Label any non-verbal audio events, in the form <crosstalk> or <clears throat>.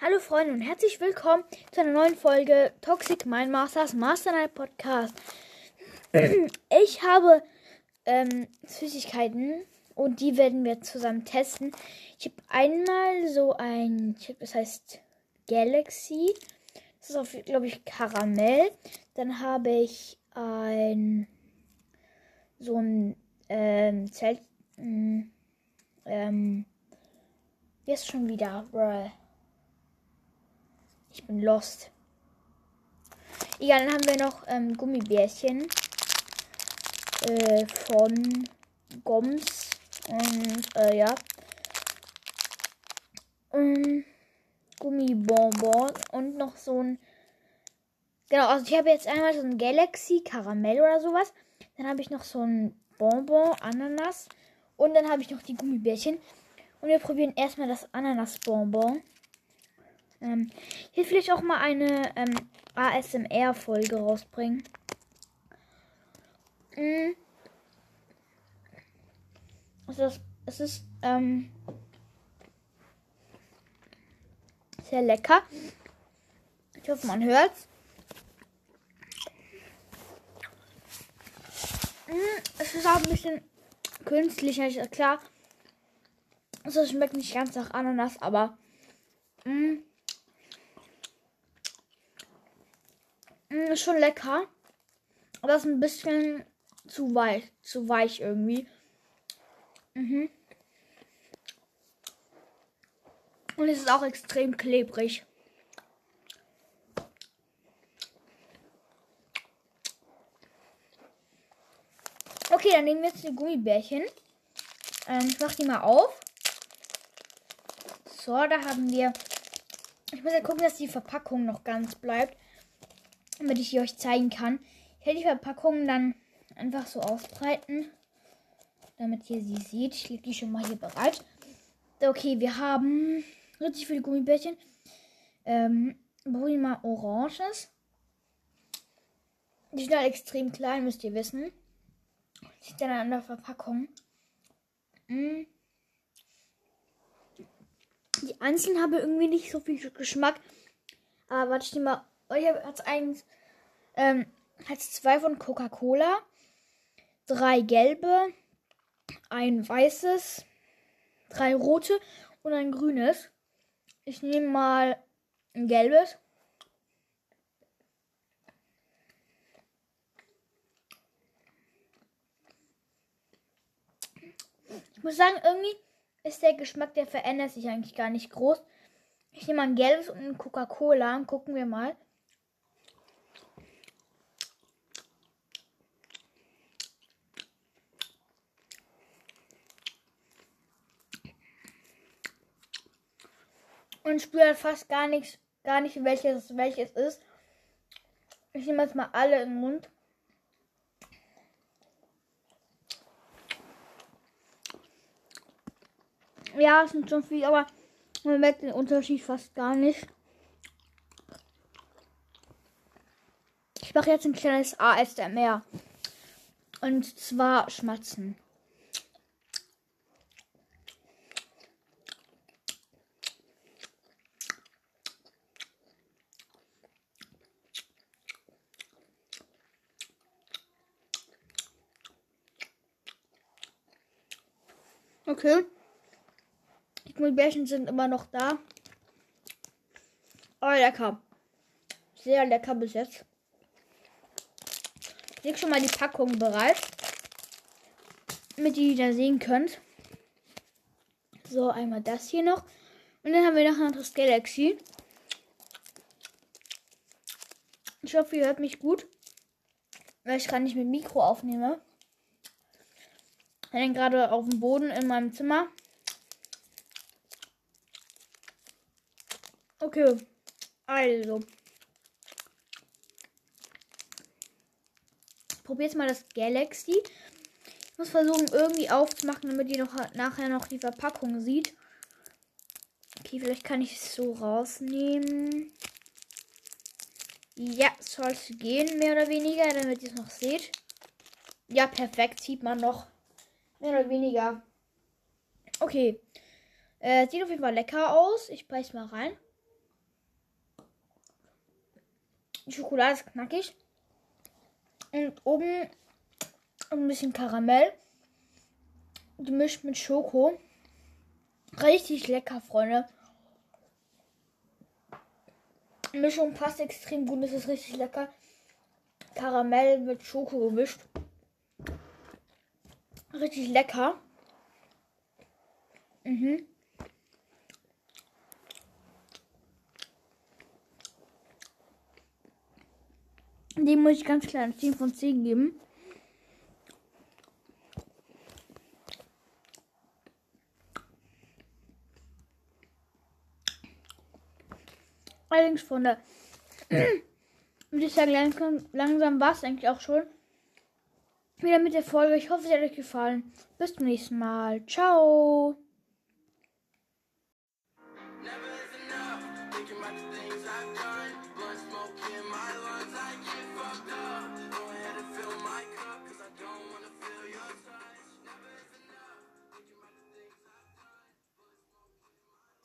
Hallo Freunde und herzlich willkommen zu einer neuen Folge Toxic Mind Masters Master Night Podcast. <clears throat> Ich habe ähm, Süßigkeiten und die werden wir zusammen testen. Ich habe einmal so ein, ich das heißt Galaxy. Das ist auf, glaube ich, Karamell. Dann habe ich ein so ein ähm, Zelt. mh, Ähm, ist schon wieder? Ich bin lost. Egal, dann haben wir noch ähm, Gummibärchen äh, von Goms. Und äh, ja. Ähm, Gummibonbon und noch so ein. Genau, also ich habe jetzt einmal so ein Galaxy Karamell oder sowas. Dann habe ich noch so ein Bonbon, Ananas. Und dann habe ich noch die Gummibärchen. Und wir probieren erstmal das Ananas-Bonbon. Ähm, will vielleicht auch mal eine ähm, ASMR-Folge rausbringen. Mm. Es ist, es ist ähm, sehr lecker. Ich hoffe, man hört's. Mm, Es ist auch ein bisschen künstlicher, ist klar. Also es schmeckt nicht ganz nach Ananas, aber mm, Mm, Ist schon lecker. Aber ist ein bisschen zu weich, zu weich irgendwie. Mhm. Und es ist auch extrem klebrig. Okay, dann nehmen wir jetzt die Gummibärchen. Ähm, ich mach die mal auf. So, da haben wir. Ich muss ja gucken, dass die Verpackung noch ganz bleibt damit ich die euch zeigen kann. Ich werde die Verpackung dann einfach so ausbreiten, damit ihr sie seht. Ich lege die schon mal hier bereit. Okay, wir haben richtig viele Gummibärchen. Ähm, mal Oranges. Die sind halt extrem klein, müsst ihr wissen. Sieht dann an der Verpackung. Mm. Die einzelnen haben irgendwie nicht so viel Geschmack. Aber warte, ich mal Oh, habe jetzt eins, ähm, jetzt zwei von Coca-Cola, drei gelbe, ein weißes, drei rote und ein grünes. Ich nehme mal ein gelbes. Ich muss sagen, irgendwie ist der Geschmack, der verändert sich eigentlich gar nicht groß. Ich nehme mal ein gelbes und ein Coca-Cola und gucken wir mal. Und spüre halt fast gar nichts, gar nicht welches welches ist. Ich nehme jetzt mal alle in den Mund. Ja, es sind schon viel, aber man merkt den Unterschied fast gar nicht. Ich mache jetzt ein kleines ASMR. Und zwar schmatzen. Okay. Die Gummibärchen sind immer noch da. Oh, lecker. Sehr lecker bis jetzt. Ich leg schon mal die Packung bereit. Damit ihr die da sehen könnt. So, einmal das hier noch. Und dann haben wir noch ein anderes Galaxy. Ich hoffe, ihr hört mich gut. Weil ich gerade nicht mit Mikro aufnehme. Ich bin gerade auf dem Boden in meinem Zimmer. Okay. Also. Probiert mal das Galaxy. Ich muss versuchen, irgendwie aufzumachen, damit ihr noch nachher noch die Verpackung sieht. Okay, vielleicht kann ich es so rausnehmen. Ja, sollte gehen, mehr oder weniger, damit ihr es noch seht. Ja, perfekt, sieht man noch. Mehr oder weniger. Okay. Äh, sieht auf jeden Fall lecker aus. Ich beiß mal rein. Die Schokolade ist knackig. Und oben ein bisschen Karamell. Gemischt mit Schoko. Richtig lecker, Freunde. Mischung passt extrem gut. Es ist richtig lecker. Karamell mit Schoko gemischt. Richtig lecker. Mhm. Dem muss ich ganz klar ein 10 von 10 geben. Allerdings der würde ich sagen, langsam war es eigentlich auch schon. Wieder mit der Folge. Ich hoffe, es hat euch gefallen. Bis zum nächsten Mal. Ciao.